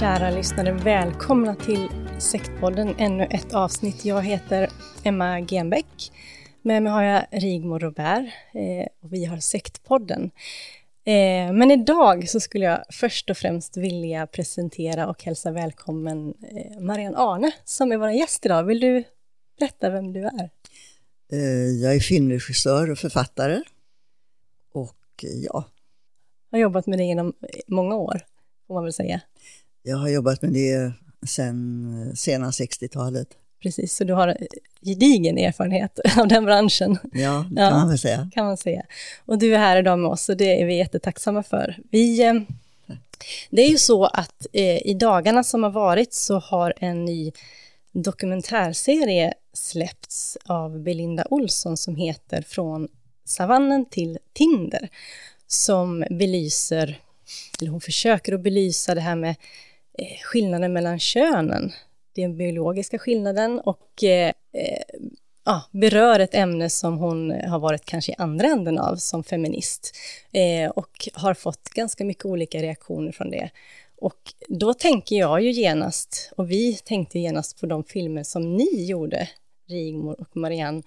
Kära lyssnare, välkomna till Sektpodden, ännu ett avsnitt. Jag heter Emma Genbeck. Med mig har jag Rigmor Robert eh, och vi har Sektpodden. Eh, men idag så skulle jag först och främst vilja presentera och hälsa välkommen eh, Marianne Arne som är vår gäst idag. Vill du berätta vem du är? Jag är filmregissör och författare. Och ja. Jag har jobbat med det inom många år, får man väl säga. Jag har jobbat med det sedan sena 60-talet. Precis, så du har gedigen erfarenhet av den branschen. Ja, det kan ja, man väl säga. kan man säga. Och du är här idag med oss och det är vi jättetacksamma för. Vi, eh, det är ju så att eh, i dagarna som har varit så har en ny dokumentärserie släppts av Belinda Olsson som heter Från savannen till Tinder, som belyser, eller hon försöker att belysa det här med Eh, Eh, skillnaden mellan könen, den biologiska skillnaden och eh, eh, ja, berör ett ämne som hon har varit kanske i andra änden av som feminist eh, och har fått ganska mycket olika reaktioner från det. Och då tänker jag ju genast, och vi tänkte genast på de filmer som ni gjorde, Rigmor och Marianne,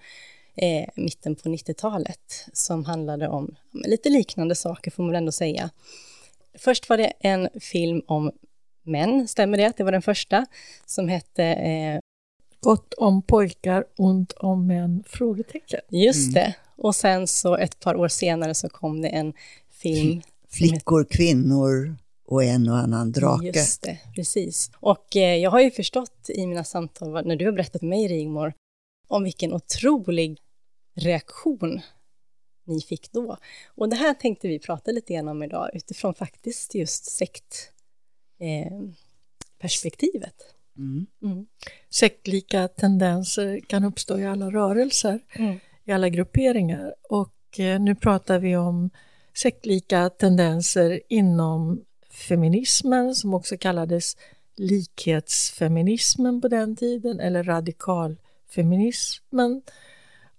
eh, mitten på 90-talet, som handlade om lite liknande saker får man ändå säga. Först var det en film om män, stämmer det? Det var den första som hette eh, Gott om pojkar, ont om män? Frågetecken. Just det. Och sen så ett par år senare så kom det en film. Flickor, hette... kvinnor och en och annan drake. Just det, precis. Och eh, jag har ju förstått i mina samtal, när du har berättat för mig Rigmor, om vilken otrolig reaktion ni fick då. Och det här tänkte vi prata lite grann om idag utifrån faktiskt just sekt eh, perspektivet. Mm. Mm. Sektlika tendenser kan uppstå i alla rörelser, mm. i alla grupperingar. Och eh, nu pratar vi om sektlika tendenser inom feminismen som också kallades likhetsfeminismen på den tiden eller radikalfeminismen.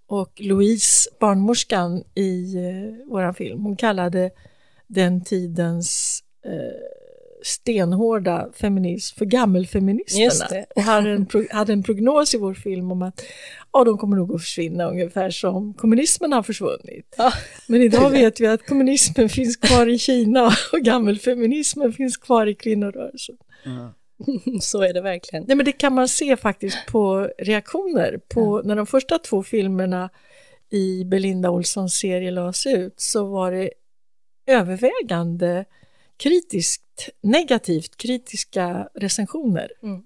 Och Louise, barnmorskan i eh, vår film, hon kallade den tidens eh, stenhårda feminism för gammelfeministerna. Och hade en, hade en prognos i vår film om att ja, de kommer nog att försvinna ungefär som kommunismen har försvunnit. Ja. Men idag vet vi att kommunismen finns kvar i Kina och gammelfeminismen finns kvar i kvinnorörelsen. Ja. Så är det verkligen. Nej, men det kan man se faktiskt på reaktioner på ja. när de första två filmerna i Belinda Olssons serie lades ut så var det övervägande negativt kritiska recensioner. Mm.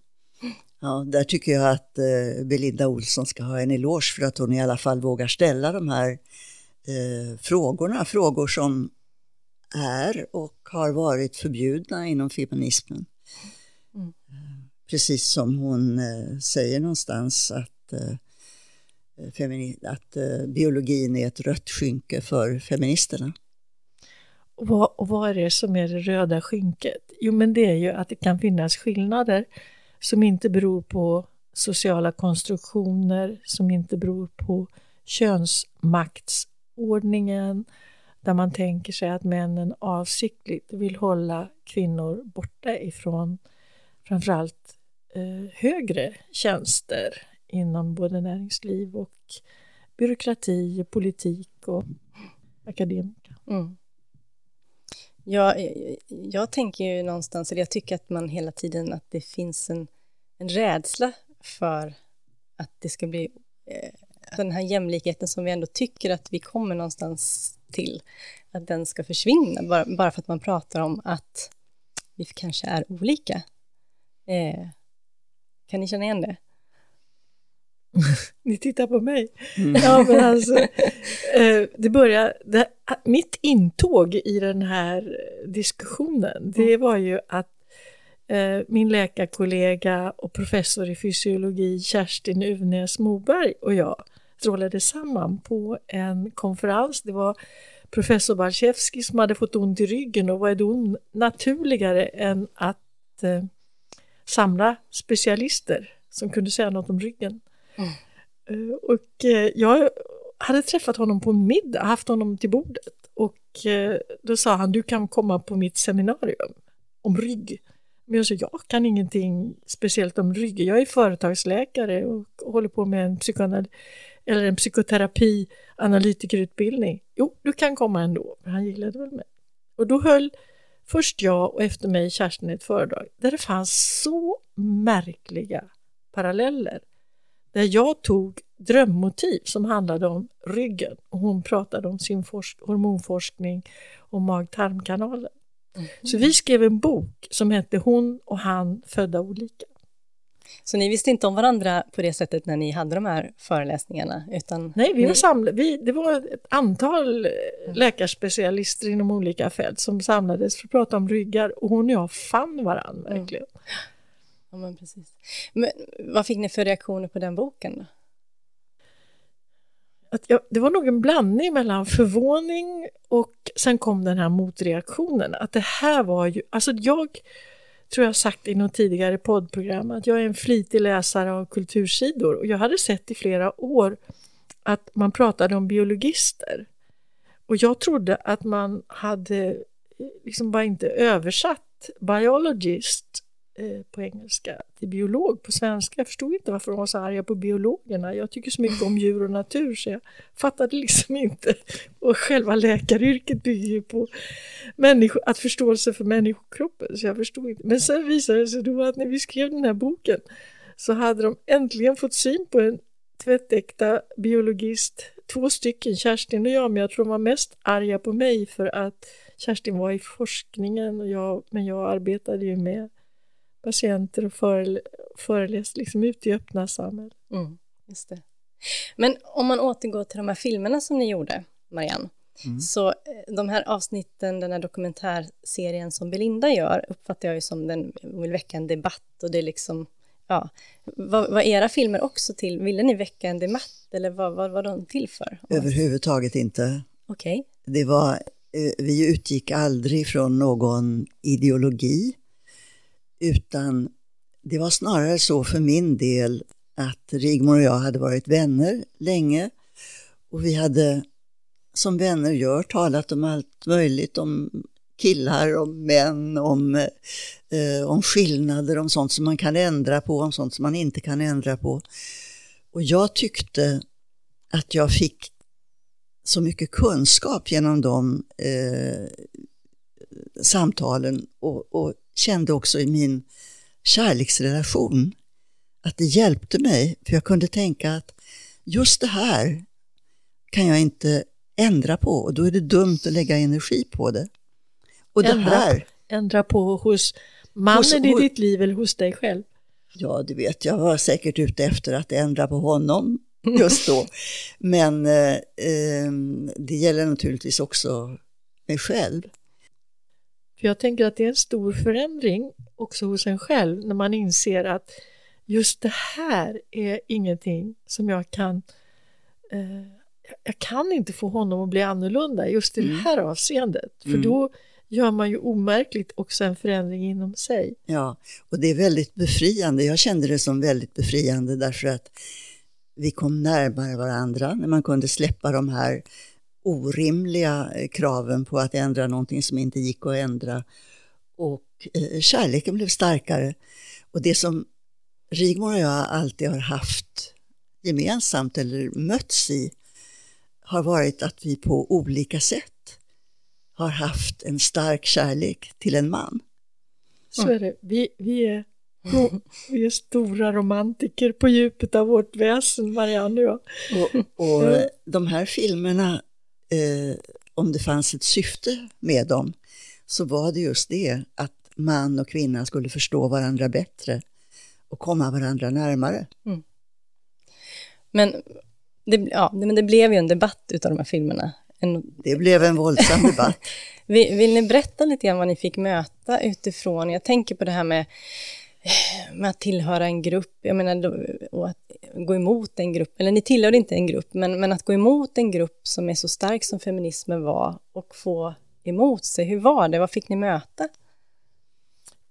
Ja, där tycker jag att eh, Belinda Olsson ska ha en eloge för att hon i alla fall vågar ställa de här eh, frågorna. Frågor som är och har varit förbjudna inom feminismen. Mm. Precis som hon eh, säger någonstans att, eh, att eh, biologin är ett rött skynke för feministerna. Och vad, och vad är det som är det röda skynket? Jo, men det är ju att det kan finnas skillnader som inte beror på sociala konstruktioner, som inte beror på könsmaktsordningen, där man tänker sig att männen avsiktligt vill hålla kvinnor borta ifrån framförallt eh, högre tjänster inom både näringsliv och byråkrati, politik och akademika. Mm. Jag, jag tänker ju någonstans, eller jag tycker att man hela tiden, att det finns en, en rädsla för att det ska bli eh, den här jämlikheten som vi ändå tycker att vi kommer någonstans till, att den ska försvinna, bara, bara för att man pratar om att vi kanske är olika. Eh, kan ni känna igen det? Ni tittar på mig. Ja, men alltså, eh, det börjar, det, mitt intåg i den här diskussionen, det var ju att eh, min läkarkollega och professor i fysiologi Kerstin Uvnäs Moberg och jag strålade samman på en konferens. Det var professor Barszewski som hade fått ont i ryggen och vad är då naturligare än att eh, samla specialister som kunde säga något om ryggen. Mm. Och eh, jag hade träffat honom på en middag, haft honom till bordet och eh, då sa han du kan komma på mitt seminarium om rygg. Men jag sa jag kan ingenting speciellt om rygg. Jag är företagsläkare och håller på med en, psykoanal eller en psykoterapi analytikerutbildning. Jo, du kan komma ändå. Han gillade väl mig. Och då höll först jag och efter mig Kerstin ett föredrag där det fanns så märkliga paralleller där jag tog drömmotiv som handlade om ryggen och hon pratade om sin hormonforskning och mag-tarmkanalen. Mm. Så vi skrev en bok som hette Hon och han födda olika. Så ni visste inte om varandra på det sättet när ni hade de här föreläsningarna? Utan Nej, vi var samlade. Vi, det var ett antal läkarspecialister inom olika fält som samlades för att prata om ryggar och hon och jag fann varandra verkligen. Mm. Ja, men precis. Men vad fick ni för reaktioner på den boken? Då? Att jag, det var nog en blandning mellan förvåning och sen kom den här motreaktionen. Att det här var ju, alltså jag tror jag sagt i något tidigare poddprogram att jag är en flitig läsare av kultursidor och jag hade sett i flera år att man pratade om biologister. Och jag trodde att man hade eh, liksom bara inte översatt biologist Eh, på engelska till biolog på svenska. Jag förstod inte varför de var så arga på biologerna. Jag tycker så mycket om djur och natur så jag fattade liksom inte. Och själva läkaryrket bygger ju på människo, att förståelse för människokroppen så jag förstod inte. Men sen visade det sig då att när vi skrev den här boken så hade de äntligen fått syn på en tvättäkta biologist, två stycken, Kerstin och jag, men jag tror de var mest arga på mig för att Kerstin var i forskningen och jag, men jag arbetade ju med patienter och före, föreläst liksom ute i öppna samhället. Mm, just det. Men om man återgår till de här filmerna som ni gjorde, Marianne, mm. så eh, de här avsnitten, den här dokumentärserien som Belinda gör, uppfattar jag ju som den vill väcka en debatt och det är liksom, ja, vad var era filmer också till? Ville ni väcka en debatt eller vad, vad var de till för? Överhuvudtaget inte. Okej. Okay. Det var, eh, vi utgick aldrig från någon ideologi utan det var snarare så för min del att Rigmor och jag hade varit vänner länge och vi hade som vänner gör talat om allt möjligt, om killar, om män, om, eh, om skillnader, om sånt som man kan ändra på, om sånt som man inte kan ändra på. Och jag tyckte att jag fick så mycket kunskap genom de eh, samtalen och, och kände också i min kärleksrelation att det hjälpte mig, för jag kunde tänka att just det här kan jag inte ändra på och då är det dumt att lägga energi på det. Och ändra, det här... ändra på hos mannen Hos- i ditt liv eller hos dig själv? Ja, du vet, jag var säkert ute efter att ändra på honom just då. Men eh, eh, det gäller naturligtvis också mig själv. För jag tänker att det är en stor förändring också hos en själv när man inser att just det här är ingenting som jag kan eh, jag kan inte få honom att bli annorlunda just i det här avseendet. För Mm. då gör man ju omärkligt också en förändring inom sig. Ja, och det är väldigt befriande. Jag kände det som väldigt befriande därför att vi kom närmare varandra när man kunde släppa de här orimliga eh, kraven på att ändra någonting som inte gick att ändra. Och eh, kärleken blev starkare. Och det som Rigmor och jag alltid har haft gemensamt eller mötts i har varit att vi på olika sätt har haft en stark kärlek till en man. Så är det. Vi, vi, är, vi är stora romantiker på djupet av vårt väsen, Marianne och jag. Och, och de här filmerna, eh, om det fanns ett syfte med dem, så var det just det, att man och kvinna skulle förstå varandra bättre och komma varandra närmare. Men det, ja, men det blev ju en debatt utav de här filmerna. En, Det blev en våldsam debatt. vill, vill ni berätta lite grann vad ni fick möta utifrån? Jag tänker på det här med, med att tillhöra en grupp, jag menar, och att gå emot en grupp, eller ni tillhörde inte en grupp, men, men att gå emot en grupp som är så stark som feminismen var och få emot sig. Hur var det? Vad fick ni möta?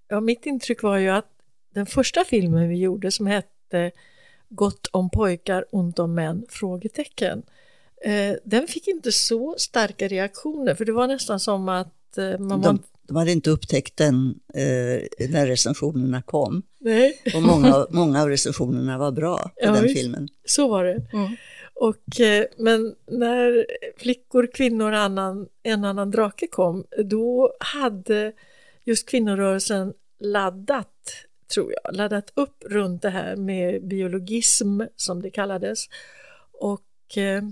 Ja, mitt intryck var ju att den första filmen vi gjorde som hette Gott om pojkar, ont om män? frågetecken. Eh, den fick inte så starka reaktioner för det var nästan som att eh, man. De, de hade inte upptäckt den eh, när recensionerna kom. Nej, Och många, många av recensionerna var bra på Ja, den visst. filmen. så var det. Mm. Och, eh, men när flickor, kvinnor annan, en annan drake kom, då hade just kvinnorörelsen laddat, tror jag, laddat upp runt det här med biologism som det kallades. Och eh,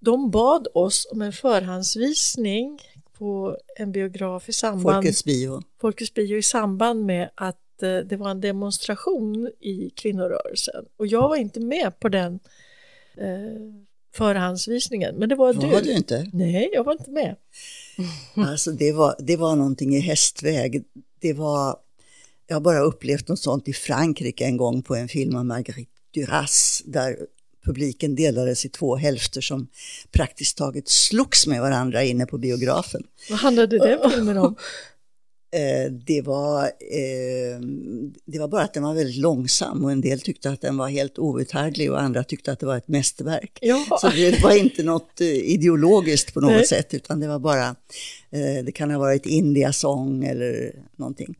de bad oss om en förhandsvisning på en biograf i samband Folkets bio. Folkets bio i samband med att eh, det var en demonstration i kvinnorörelsen. Och jag var inte med på den eh, förhandsvisningen, men det var du. Var du inte? Nej, jag var inte med. Alltså det var, det var någonting i hästväg. Det var, jag har bara upplevt något sånt i Frankrike en gång på en film av Marguerite Duras där publiken delades i två hälfter som praktiskt taget slogs med varandra inne på biografen. Vad handlade den filmen om? Eh, det, var, eh, det var bara att den var väldigt långsam och en del tyckte att den var helt outhärdlig och andra tyckte att det var ett mästerverk. Ja, Så det var inte något eh, ideologiskt på något Nej. sätt utan det var bara, eh, det kan ha varit India-sång eller någonting.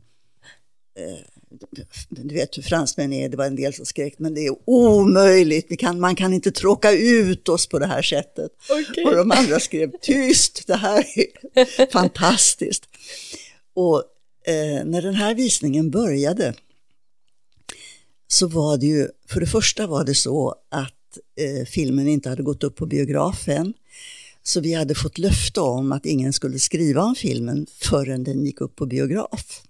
Du vet hur fransmän är, det var en del som skrek, men det är omöjligt, kan, man kan inte tråka ut oss på det här sättet. okej. Och de andra skrev tyst, det här är fantastiskt. Och eh, när den här visningen började så var det ju, för det första var det så att eh, filmen inte hade gått upp på biografen. Så vi hade fått löfte om att ingen skulle skriva om filmen förrän den gick upp på biograf.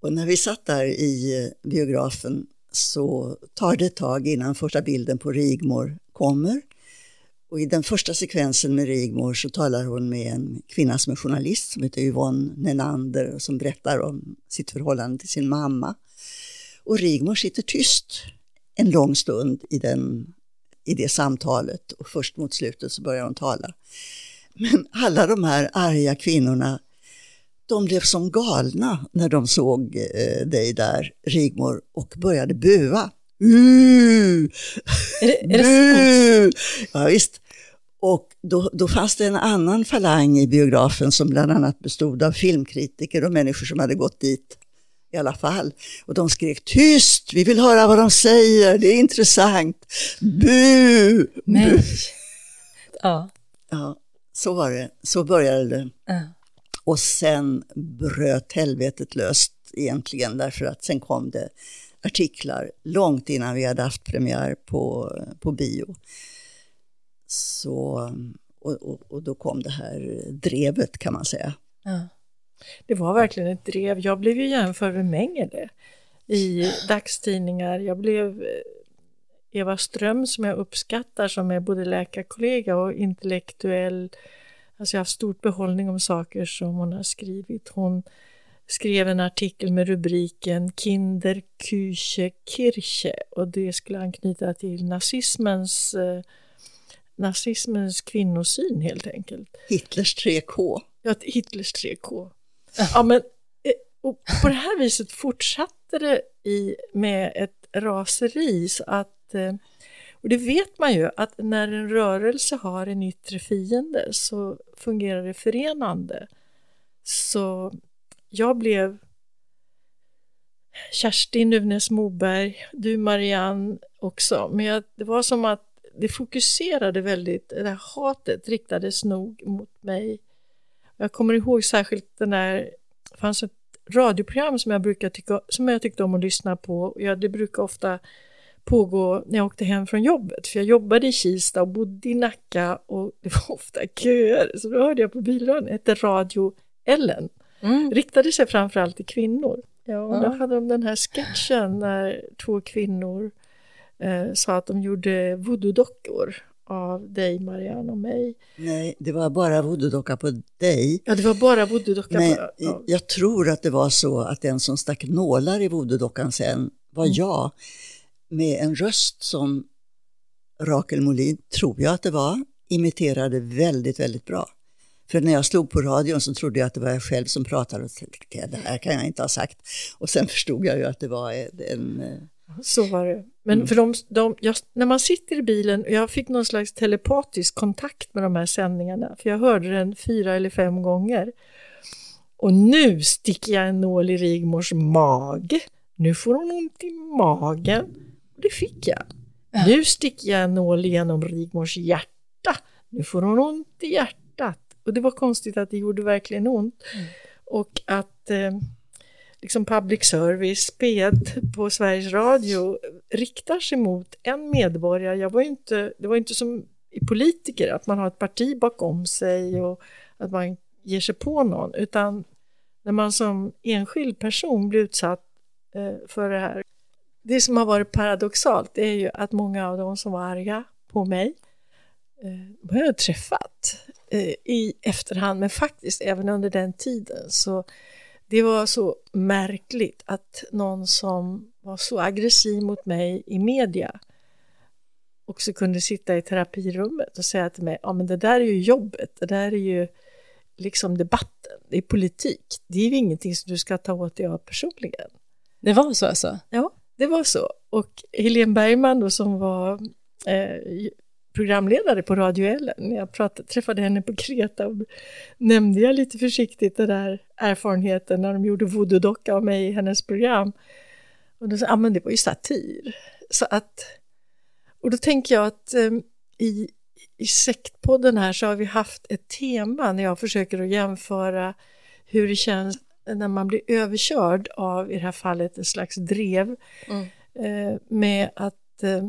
Och när vi satt där i eh, biografen så tar det ett tag innan första bilden på Rigmor kommer. Och i den första sekvensen med Rigmor så talar hon med en kvinna som är journalist som heter Yvonne Nenander och som berättar om sitt förhållande till sin mamma. Och Rigmor sitter tyst en lång stund i, den, i det samtalet och först mot slutet så börjar hon tala. Men alla de här arga kvinnorna, de blev som galna när de såg eh, dig där, Rigmor, och började bua. Uh! Är det, är! Ja, visst. Och då, då fanns det en annan falang i biografen som bland annat bestod av filmkritiker och människor som hade gått dit i alla fall. Och de skrek tyst, vi vill höra vad de säger, det är intressant. Bu! Men, Bu! ja, Ja, så var det. Så började det. ja. Och sen bröt helvetet löst egentligen därför att sen kom det artiklar långt innan vi hade haft premiär på, på bio. Så, och, och, och då kom det här drevet kan man säga. ja. Det var verkligen ett drev. Jag blev ju jämförd med Mengele i dagstidningar. Jag blev eh, Eva Ström som jag uppskattar som är både läkarkollega och intellektuell. Alltså jag har haft stort behållning om saker som hon har skrivit. Hon skrev en artikel med rubriken Kinder Küche Kirche och det skulle anknyta till nazismens, eh, nazismens kvinnosyn helt enkelt. Hitlers 3K. Ja, Hitlers 3K. Ja, men eh, och på det här viset fortsatte det i, med ett raseri så att eh, och det vet man ju att när en rörelse har en yttre fiende så fungerar det förenande. Så jag blev Kerstin Nuvnes Moberg, du Marianne också, men jag, det var som att det fokuserade väldigt, det här hatet riktades nog mot mig. Jag kommer ihåg särskilt den där, det fanns ett radioprogram som jag, brukar tycka, som jag tyckte om att lyssna på. Jag, det brukar ofta pågå när jag åkte hem från jobbet, för jag jobbade i Kista och bodde i Nacka och det var ofta köer, så då hörde jag på bilradion, hette Radio Ellen. Mm. Riktade sig framförallt till kvinnor. Ja, och ja. då hade de den här sketchen när två kvinnor eh, sa att de gjorde voodoo-dockor av dig Marianne och mig. Nej, det var bara voodoo-docka på dig. Ja, det var bara voodoo-docka på... Ja. Jag tror att det var så att den som stack nålar i voodoo-dockan sen var mm. jag med en röst som Rakel Molin, tror jag att det var, imiterade väldigt, väldigt bra. För när jag slog på radion så trodde jag att det var jag själv som pratade och tänkte det här kan jag inte ha sagt. Och sen förstod jag ju att det var en... Eh, så var det. Men mm. för de, de jag, när man sitter i bilen, jag fick någon slags telepatisk kontakt med de här sändningarna, för jag hörde den fyra eller fem gånger. Och nu sticker jag en nål i Rigmors mage. Nu får hon ont i magen. Och det fick jag. Ja. Nu sticker jag en nål genom Rigmors hjärta. Nu får hon ont i hjärtat. Och det var konstigt att det gjorde verkligen ont. Mm. Och att eh, liksom public service, P1 på Sveriges Radio riktar sig mot en medborgare. Jag var inte, det var inte som i politiker, att man har ett parti bakom sig och att man ger sig på någon, utan när man som enskild person blir utsatt eh, för det här. Det som har varit paradoxalt är ju att många av de som var arga på mig, eh, har jag träffat eh, i efterhand, men faktiskt även under den tiden så det var så märkligt att någon som var så aggressiv mot mig i media också kunde sitta i terapirummet och säga till mig, ja men det där är ju jobbet, det där är ju liksom debatten, det är politik, det är ju ingenting som du ska ta åt dig av personligen. Det var så alltså? Ja, det var så. Och Helene Bergman då som var eh, programledare på Radio Ellen. När jag pratade, träffade henne på Kreta och nämnde jag lite försiktigt den där erfarenheten när de gjorde voodoo-docka av mig i hennes program. Och då sa ah, men det var ju satir. Så att, och då tänker jag att eh, i, i sektpodden här så har vi haft ett tema när jag försöker att jämföra hur det känns när man blir överkörd av, i det här fallet, en slags drev mm. eh, med att eh,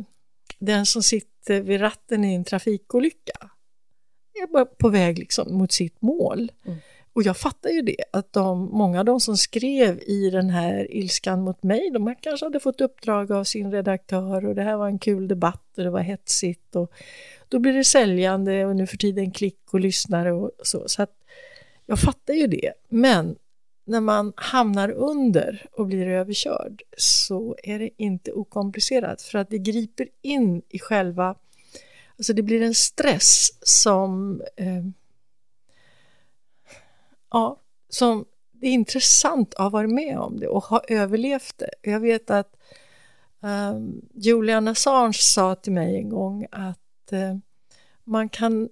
den som sitter vid ratten i en trafikolycka är bara på väg liksom mot sitt mål. Mm. Och jag fattar ju det, att de, många av de som skrev i den här ilskan mot mig, de kanske hade fått uppdrag av sin redaktör och det här var en kul debatt och det var hetsigt och då blir det säljande och nu för tiden klick och lyssnare och så. Så att jag fattar ju det, men när man hamnar under och blir överkörd så är det inte okomplicerat för att det griper in i själva, alltså det blir en stress som, eh, ja, som det är intressant att ha varit med om det och ha överlevt det. Jag vet att eh, Julian Assange sa till mig en gång att eh, man kan,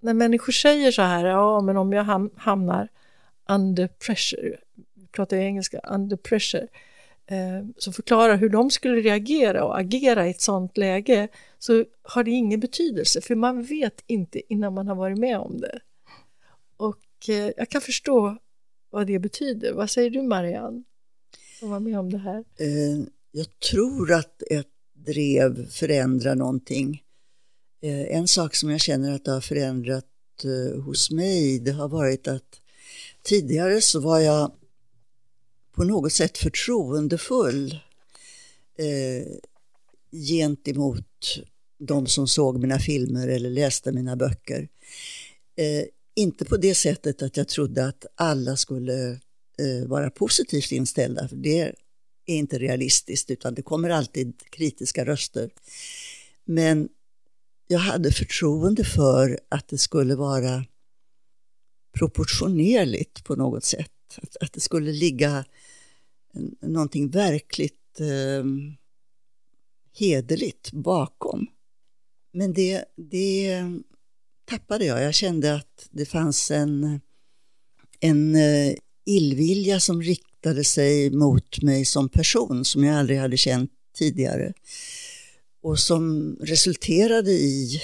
när människor säger så här, ja men om jag hamnar under pressure, vi pratar ju engelska, under pressure, eh, som förklarar hur de skulle reagera och agera i ett sånt läge så har det ingen betydelse för man vet inte innan man har varit med om det. Och eh, jag kan förstå vad det betyder. Vad säger du Marianne, som var med om det här? Eh, jag tror att ett drev förändrar någonting. Eh, en sak som jag känner att det har förändrat eh, hos mig, det har varit att tidigare så var jag på något sätt förtroendefull eh, gentemot de som såg mina filmer eller läste mina böcker. Eh, inte på det sättet att jag trodde att alla skulle eh, vara positivt inställda, för det är inte realistiskt, utan det kommer alltid kritiska röster. Men jag hade förtroende för att det skulle vara proportionerligt på något sätt. Att, att det skulle ligga någonting verkligt eh, hederligt bakom. Men det, det tappade jag. Jag kände att det fanns en, en eh, illvilja som riktade sig mot mig som person som jag aldrig hade känt tidigare. Och som resulterade i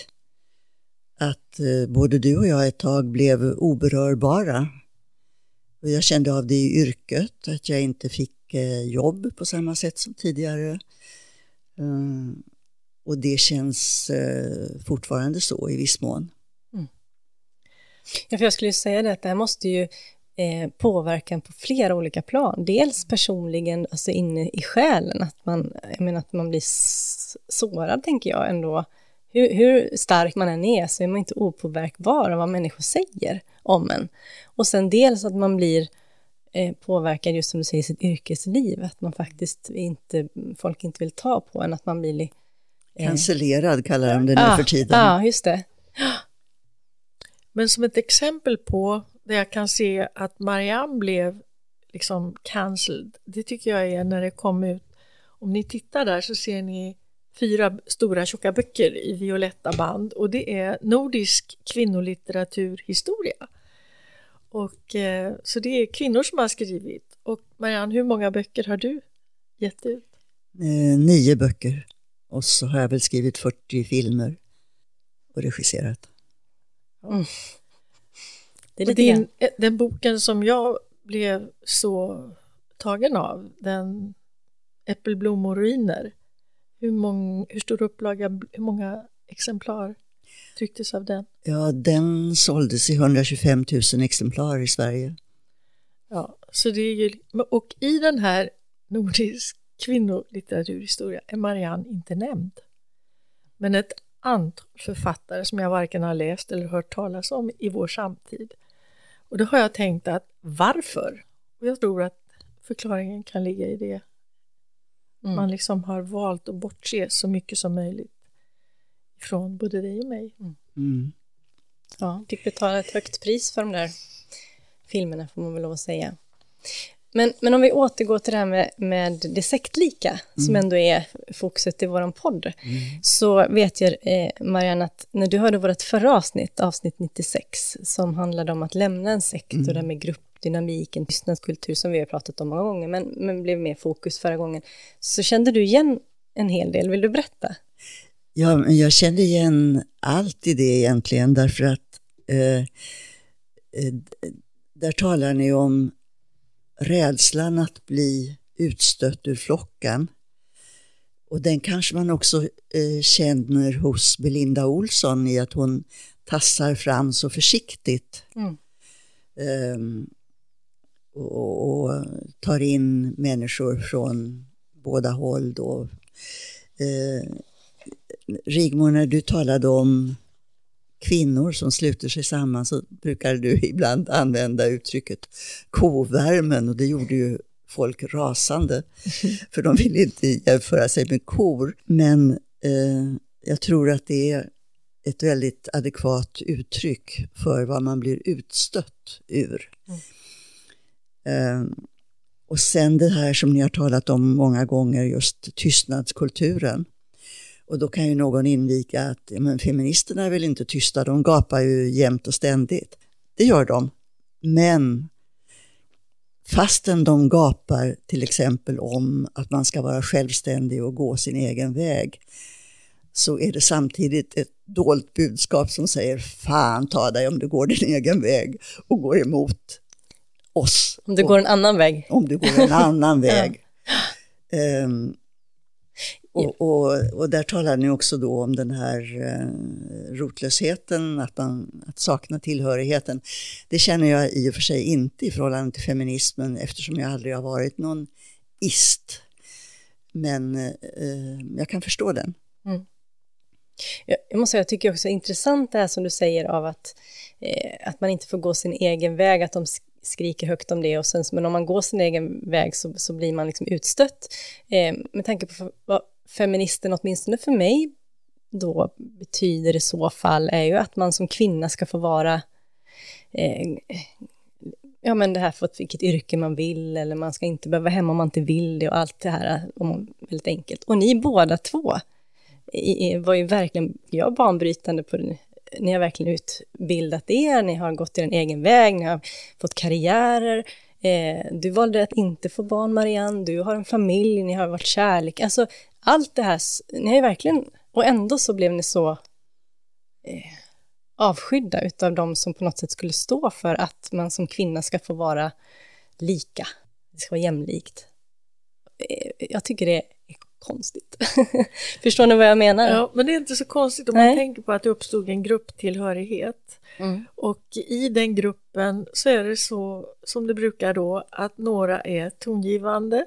att eh, både du och jag ett tag blev oberörbara. Och jag kände av det i yrket, att jag inte fick eh, jobb på samma sätt som tidigare. Eh, och det känns fortfarande så i viss mån. Mm. Ja, för jag skulle säga det att det här måste ju eh, påverkan på flera olika plan. Dels personligen, alltså inne i själen, att man, jag menar att man blir sårad, tänker jag ändå. Hur, hur stark man än är så är man inte opåverkbar av vad människor säger om en. Och sen dels att man blir eh, påverkad, just som du säger, i sitt yrkesliv, att man faktiskt inte, folk inte vill ta på en, att man blir... Eh, Cancellerad kallar de det nu ja, för tiden. Ja, just det. Men som ett exempel på där jag kan se att Marianne blev liksom cancelled, det tycker jag är när det kom ut, om ni tittar där så ser ni fyra stora tjocka böcker i violetta band och det är nordisk kvinnolitteraturhistoria. Och, eh, så det är kvinnor som har skrivit. Och Marianne, hur många böcker har du gett ut? Eh, nio böcker. Och så har jag väl skrivit 40 filmer och regisserat. Mm. Det är lite din, eh, den boken som jag blev så tagen av, den Äppelblom och ruiner, hur, mång, hur stor upplaga, hur många exemplar trycktes av den? Ja, den såldes i 125 000 exemplar i Sverige. Ja, så det är ju, och i den här nordisk kvinnolitteraturhistoria är Marianne inte nämnd. Men ett antal författare som jag varken har läst eller hört talas om i vår samtid. Och då har jag tänkt att varför? Och jag tror att förklaringen kan ligga i det. Mm. Man liksom har valt att bortse så mycket som möjligt från både dig och mig. Mm. Mm. Ja, fick betala ett högt pris för de där filmerna får man väl lov att säga. Men, men om vi återgår till det här med, med det sektlika, mm. som ändå är fokuset i vår podd, mm. så vet jag, eh, Marianne, att när du hörde vårt förra avsnitt, avsnitt 96, som handlade om att lämna en sekt mm. och det här med gruppdynamiken, tystnadskultur, som vi har pratat om många gånger, men, men blev mer fokus förra gången, så kände du igen en hel del. Vill du berätta? Ja, jag kände igen allt i det egentligen, därför att eh, eh, där talar ni om rädslan att bli utstött ur flocken. Och den kanske man också eh, känner hos Belinda Olsson i att hon tassar fram så försiktigt. Mm. Um, och, och, tar in människor från båda håll. Då. Eh, Rigmor, när du talade om kvinnor som sluter sig samman så brukar du ibland använda uttrycket kovärmen och det gjorde ju folk rasande. För de vill inte jämföra sig med kor. Men eh, jag tror att det är ett väldigt adekvat uttryck för vad man blir utstött ur. Mm. Ehm, och sen det här som ni har talat om många gånger, just tystnadskulturen. Och då kan ju någon invika att men feministerna är väl inte tysta, de gapar ju jämt och ständigt. Det gör de. Men fastän de gapar till exempel om att man ska vara självständig och gå sin egen väg, så är det samtidigt ett dolt budskap som säger fan ta dig om du går din egen väg och går emot oss. Om du går en annan väg. Om du går en annan väg. Um, Och, och, och, där talar ni också då om den här eh, rotlösheten, att, man, att sakna tillhörigheten. Det känner jag i och för sig inte i förhållande till feminismen eftersom jag aldrig har varit någon ist. Men eh, jag kan förstå den. Mm. Jag måste säga, jag tycker också det är intressant det här som du säger av att, eh, att man inte får gå sin egen väg, att de skriker högt om det och sen, men om man går sin egen väg så, så blir man liksom utstött. Eh, med tanke på vad feministen, åtminstone för mig, då betyder i så fall är ju att man som kvinna ska få vara eh, ja men det här för vilket yrke man vill eller man ska inte behöva vara hemma om man inte vill det och allt det här om, väldigt enkelt. Och ni båda två i, var ju verkligen, jag banbrytande på den ni har verkligen utbildat er, ni har gått er egen väg, ni har fått karriärer. Eh, du valde att inte få barn, Marianne, du har en familj, ni har varit kärlek. Alltså allt det här, ni har ju verkligen, och ändå så blev ni så eh, avskydda utav de som på något sätt skulle stå för att man som kvinna ska få vara lika, det ska vara jämlikt. Eh, jag tycker det är konstigt. Förstår ni vad jag menar? Ja, men det är inte så konstigt om Nej. man tänker på att det uppstod en grupptillhörighet. Mm. Och i den gruppen så är det så som det brukar då att några är tongivande.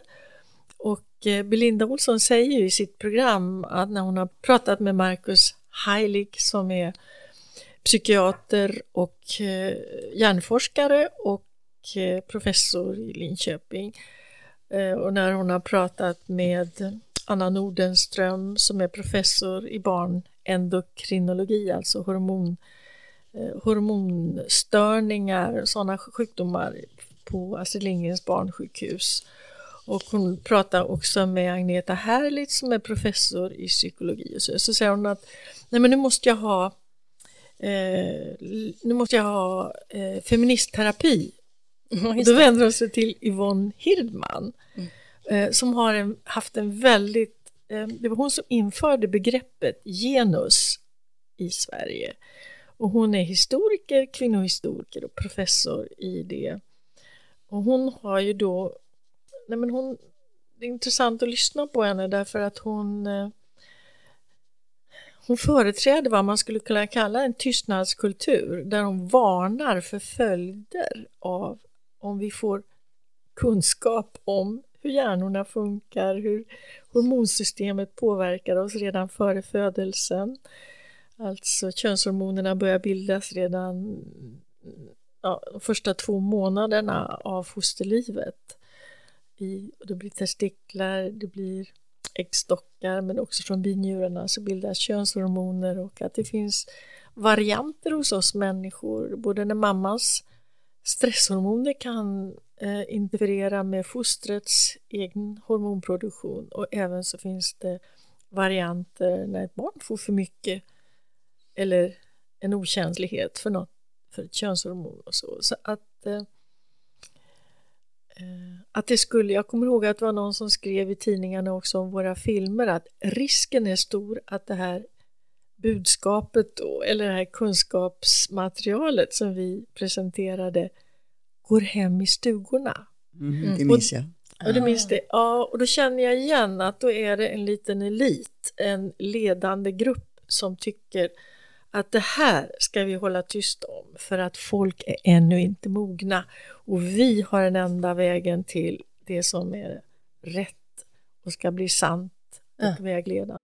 Och eh, Belinda Olsson säger ju i sitt program att när hon har pratat med Marcus Heilig som är psykiater och eh, hjärnforskare och eh, professor i Linköping och när hon har pratat med Anna Nordenström som är professor i barnendokrinologi, alltså hormon, eh, hormonstörningar, sådana sjukdomar på Astrid Lindgrens barnsjukhus. Och hon pratar också med Agneta Herlitz som är professor i psykologi. Och så, så säger hon att Nej, men nu måste jag ha, eh, nu måste jag ha eh, feministterapi. Mm, då vänder hon sig till Yvonne Hirdman eh, som har en, haft en väldigt, eh, det var hon som införde begreppet genus i Sverige. Och hon är historiker, kvinnohistoriker och professor i det. Och hon har ju då, nej men hon, det är intressant att lyssna på henne därför att hon eh, hon företräder vad man skulle kunna kalla en tystnadskultur där hon varnar för följder av om vi får kunskap om hur hjärnorna funkar, hur hormonsystemet påverkar oss redan före födelsen. Alltså könshormonerna börjar bildas redan ja, de första två månaderna av fosterlivet. I, det blir testiklar, det blir äggstockar men också från binjurarna så bildas könshormoner och att det finns varianter hos oss människor, både när mammas stresshormoner kan eh, interferera med fostrets egen hormonproduktion och även så finns det varianter när ett barn får för mycket eller en okänslighet för något, för ett könshormon och så. Så att, eh, eh, att det skulle, jag kommer ihåg att det var någon som skrev i tidningarna också om våra filmer att risken är stor att det här budskapet då, eller det här kunskapsmaterialet som vi presenterade går hem i stugorna. Mm, det minns jag. Och, och du minns det? Ja, och då känner jag igen att då är det en liten elit, en ledande grupp som tycker att det här ska vi hålla tyst om för att folk är ännu inte mogna och vi har den enda vägen till det som är rätt och ska bli sant och ja. vägledande.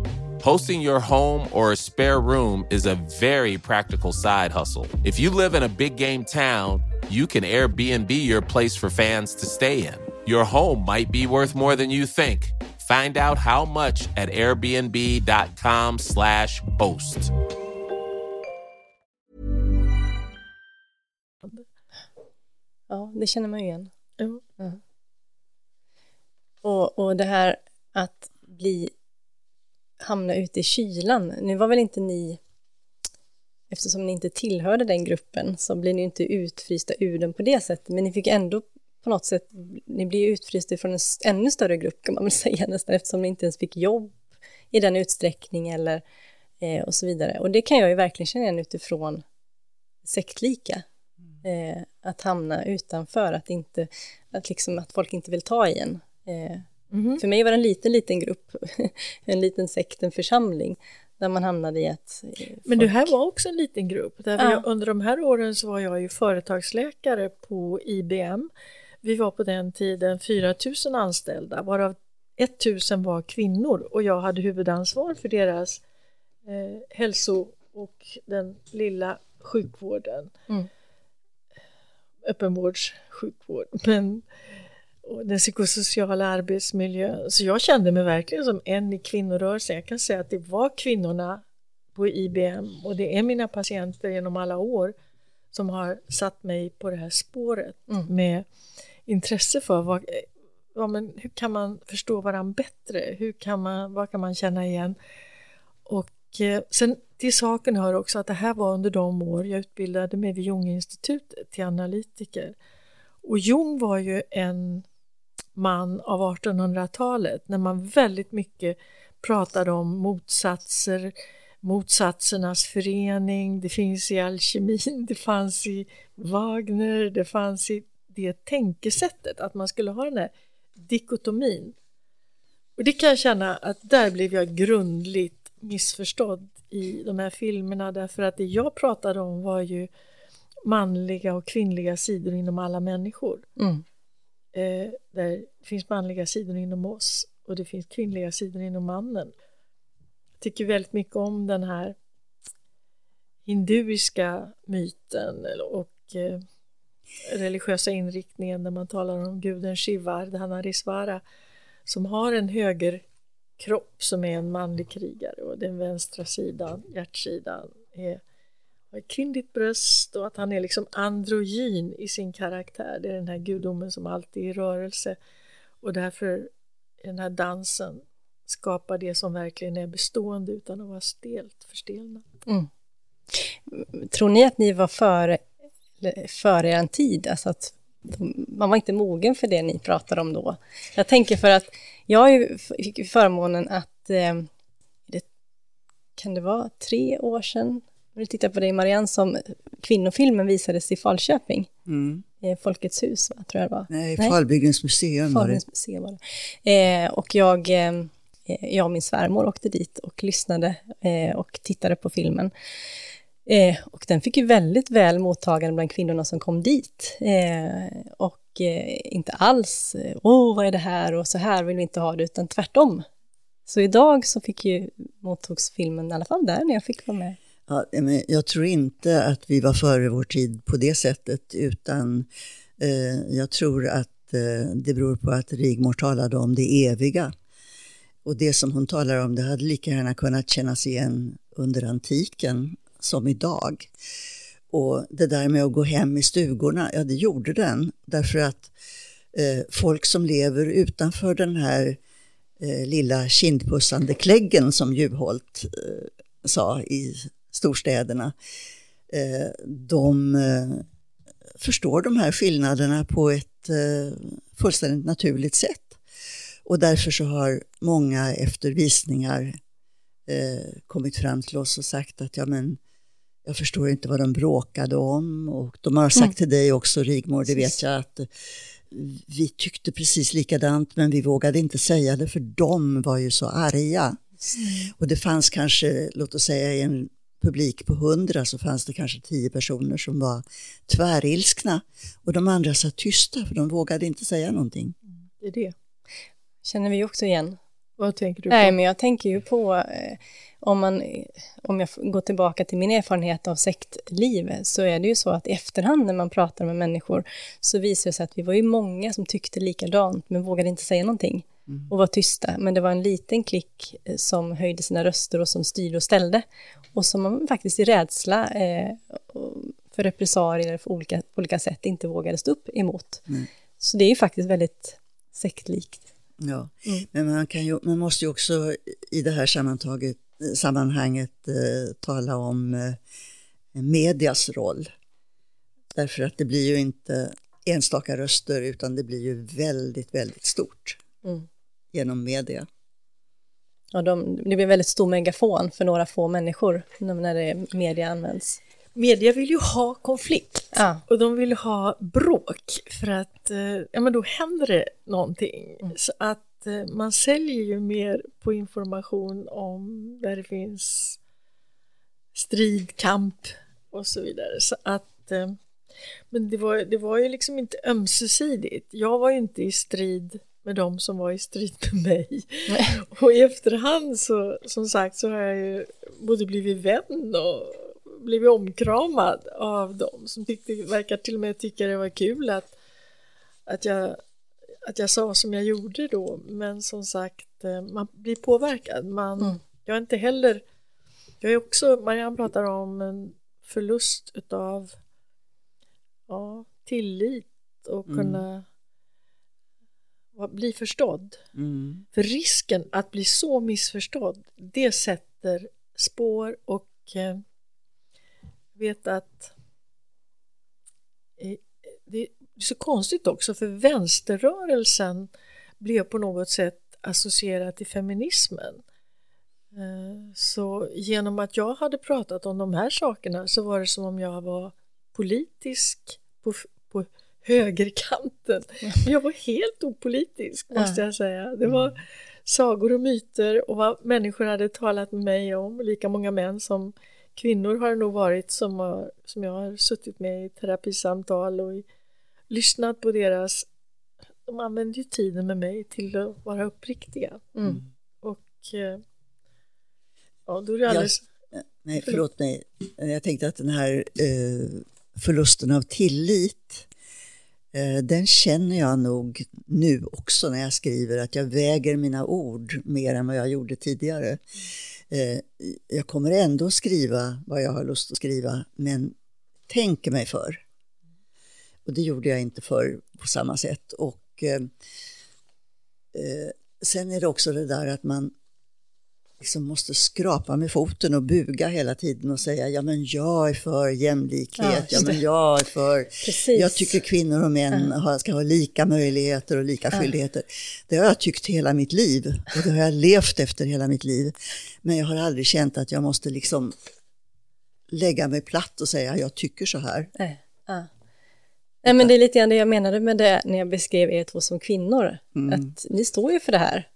Hosting your home or a spare room is a very practical side hustle. If you live in a big game town, you can Airbnb your place for fans to stay in. Your home might be worth more than you think. Find out how much at airbnb.com slash host. Ja, det känner man ju igen. Jo. Ja. Och, och det här att bli, hamna ute i kylan. Nu var väl inte ni, eftersom ni inte tillhörde den gruppen, så blir ni inte utfrysta ur den på det sättet, men ni fick ändå på något sätt, ni blir utfrysta från en ännu större grupp kan man väl säga nästan, eftersom ni inte ens fick jobb i den utsträckning eller eh, och så vidare. Och det kan jag ju verkligen känna igen utifrån sektlika. Eh, att hamna utanför, att inte, att liksom att folk inte vill ta i en. Eh, Mhm. För mig var det en liten, liten grupp, en liten sekt, en församling, där man hamnade i att... eh, Men det folk- här var också en liten grupp. Där Ja. vi, under de här åren så var jag ju företagsläkare på IBM. Vi var på den tiden 4 000 anställda, varav 1 000 var kvinnor och jag hade huvudansvar för deras eh, hälso och den lilla sjukvården. Mm. Öppenvårdssjukvård. Men, och den psykosociala arbetsmiljön. Så jag kände mig verkligen som en i kvinnorörelsen. Jag kan säga att det var kvinnorna på IBM och det är mina patienter genom alla år som har satt mig på det här spåret Mm. med intresse för vad, ja, men hur kan man förstå varandra bättre? Hur kan man, vad kan man känna igen? Och eh, sen till saken hör också att det här var under de år jag utbildade mig vid Junginstitutet till analytiker. Och Jung var ju en man av 1800-talet när man väldigt mycket pratade om motsatser, motsatsernas förening, det finns i alkemin, det fanns i Wagner, det fanns i det tänkesättet att man skulle ha den här dikotomin. Och det kan jag känna att där blev jag grundligt missförstådd i de här filmerna därför att det jag pratade om var ju manliga och kvinnliga sidor inom alla människor. Mm. Eh, där det finns manliga sidor inom oss och det finns kvinnliga sidor inom mannen. Jag tycker väldigt mycket om den här hinduiska myten och eh, religiösa inriktningen där man talar om guden Shiva, Dhanarishvara, som har en högerkropp som är en manlig krigare och den vänstra sidan, hjärtsidan, är har ett kvinnligt bröst och att han är liksom androgyn i sin karaktär. Det är den här gudomen som alltid är i rörelse och därför den här dansen skapar det som verkligen är bestående utan att vara stelt, förstelnat. Mm. Tror ni att ni var före, före er tid? Alltså att man var inte mogen för det ni pratade om då. Jag tänker för att jag fick förmånen att, eh, det, kan det vara tre år sedan, när du tittar på dig Marianne, som kvinnofilmen visades i Falköping, Mm. eh, Folkets hus, va, tror jag det var. Nej, Nej. Falbygdens museum var det. Museum var det. Eh, och jag, eh, jag och min svärmor åkte dit och lyssnade eh, och tittade på filmen. Eh, och den fick ju väldigt väl mottagande bland kvinnorna som kom dit. Eh, och eh, inte alls, eh, åh vad är det här och så här vill vi inte ha det, utan tvärtom. Så idag så fick ju mottogs filmen, i alla fall där när jag fick vara med. Ja, eh, men jag tror inte att vi var före vår tid på det sättet, utan eh, jag tror att eh, det beror på att Rigmor talade om det eviga. Och det som hon talar om, det hade lika gärna kunnat kännas igen under antiken som idag. Och det där med att gå hem i stugorna, ja det gjorde den, därför att eh, folk som lever utanför den här eh, lilla kindpussande kläggen som Juholt eh, sa i storstäderna, eh, de eh, förstår de här skillnaderna på ett eh, fullständigt naturligt sätt. Och därför så har många efter visningar kommit fram till oss och sagt att ja men jag förstår inte vad de bråkade om och de har sagt Mm. till dig också Rigmor, det vet jag att vi tyckte precis likadant men vi vågade inte säga det för de var ju så arga. Och det fanns kanske, låt oss säga i en publik på hundra så fanns det kanske tio personer som var tvärilskna och de andra satt tysta för de vågade inte säga någonting. Det är det. Känner vi också igen. Vad tänker du Nej, på? men jag tänker ju på, eh, om, man, om jag får gå tillbaka till min erfarenhet av sektliv, så är det ju så att i efterhand när man pratar med människor, så visar det sig att vi var ju många som tyckte likadant, men vågade inte säga någonting. och var tysta. Men det var en liten klick eh, som höjde sina röster och som styrde och ställde. Och som man faktiskt i rädsla eh, för repressalier på olika, olika sätt inte vågade stå upp emot. Mm. Så det är ju faktiskt väldigt sektlikt. Ja, men man, kan ju, man måste ju också i det här sammantaget, sammanhanget eh, tala om eh, medias roll. Därför att det blir ju inte enstaka röster utan det blir ju väldigt, väldigt stort Mm. genom media. Ja, de, det blir väldigt stor megafon för några få människor när det media används. Media vill ju ha konflikt Ja. och de vill ha bråk för att eh, ja, men då händer det någonting. Så att eh, man säljer ju mer på information om där det finns strid, kamp och så vidare. Så att, eh, men det var, det var ju liksom inte ömsesidigt. Jag var ju inte i strid med de som var i strid med mig. Och i efterhand så, som sagt, så har jag ju både blivit vän och blivit omkramad av dem som tyckte, verkar till och med tycka det var kul att, att, jag, att jag sa som jag gjorde då. Men som sagt, eh, man blir påverkad. Man, Mm. Jag är inte heller... Jag är också, Marianne pratar om en förlust utav ja, tillit och Mm. kunna va- bli förstådd. Mm. För risken att bli så missförstådd, det sätter spår och eh, vet att eh, det är så konstigt också för vänsterrörelsen blev på något sätt associerad till feminismen. Eh, Så genom att jag hade pratat om de här sakerna så var det som om jag var politisk på, på högerkanten. Jag var helt opolitisk måste jag säga. Det var sagor och myter och vad människor hade talat med mig om, lika många män som kvinnor har det nog varit som, har, som jag har suttit med i terapisamtal och i, lyssnat på deras de använde ju tiden med mig till att vara uppriktiga. Mm. Och eh, ja, då är det alldeles... Nej, förlåt mig. Jag tänkte att den här eh, förlusten av tillit, eh, Eh, den känner jag nog nu också när jag skriver, att jag väger mina ord mer än vad jag gjorde tidigare. Eh, jag kommer ändå skriva vad jag har lust att skriva, men tänker mig för. Och det gjorde jag inte för på samma sätt. Och eh, eh sen är det också det där att man liksom måste skrapa med foten och buga hela tiden och säga ja men jag är för jämlikhet, Ja, ja, men jag är för, Precis. jag tycker kvinnor och män har, ska ha lika möjligheter och lika skyldigheter. Det har jag tyckt hela mitt liv och det har jag levt efter hela mitt liv. Men jag har aldrig känt att jag måste liksom lägga mig platt och säga jag tycker så här. Nej, ja. Nej, men det är lite grann det jag menade med det när jag beskrev er två som kvinnor. Att ni står ju för det här.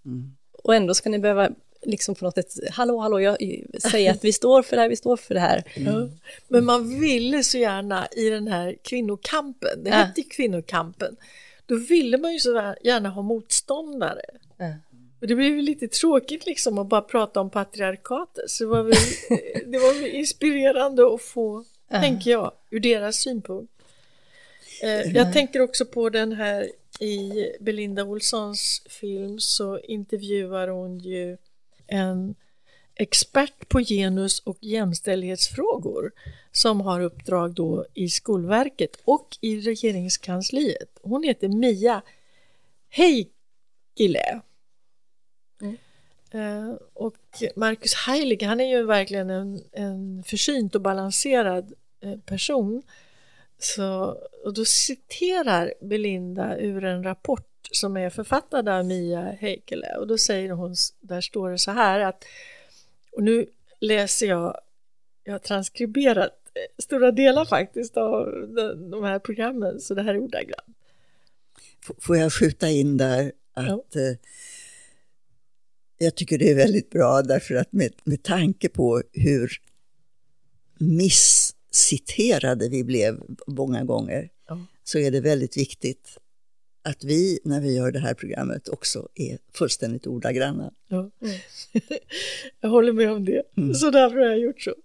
Och ändå ska ni behöva liksom på något sätt, hallå, hallå, jag säger att vi står för det här, vi står för det här. Ja. Men man ville så gärna i den här kvinnokampen, det hette ju kvinnokampen, då ville man ju så gärna ha motståndare. Ja. Och det blev ju lite tråkigt liksom att bara prata om patriarkatet, så det var väl, det var väl inspirerande att få, tänker jag, ur deras synpunkt. Eh, jag tänker också på den här i Belinda Olssons film så intervjuar hon ju en expert på genus och jämställdhetsfrågor som har uppdrag då i Skolverket och i regeringskansliet. Hon heter Mia Heikkilä. Eh, Och Marcus Heilig, han är ju verkligen en, en försynt och balanserad eh, person. Så, och då citerar Belinda ur en rapport som är författad av Mia Heikkilä och då säger hon, där står det så här att, och nu läser jag, jag har transkriberat eh, stora delar faktiskt av de, här programmen, så det här är ordagrant. Får jag skjuta in där att eh, jag tycker det är väldigt bra därför att med, med tanke på hur missciterade vi blev många gånger Ja. så är det väldigt viktigt att vi när vi gör det här programmet också är fullständigt ordagranna. Ja. jag håller med om det. Så därför har jag gjort så.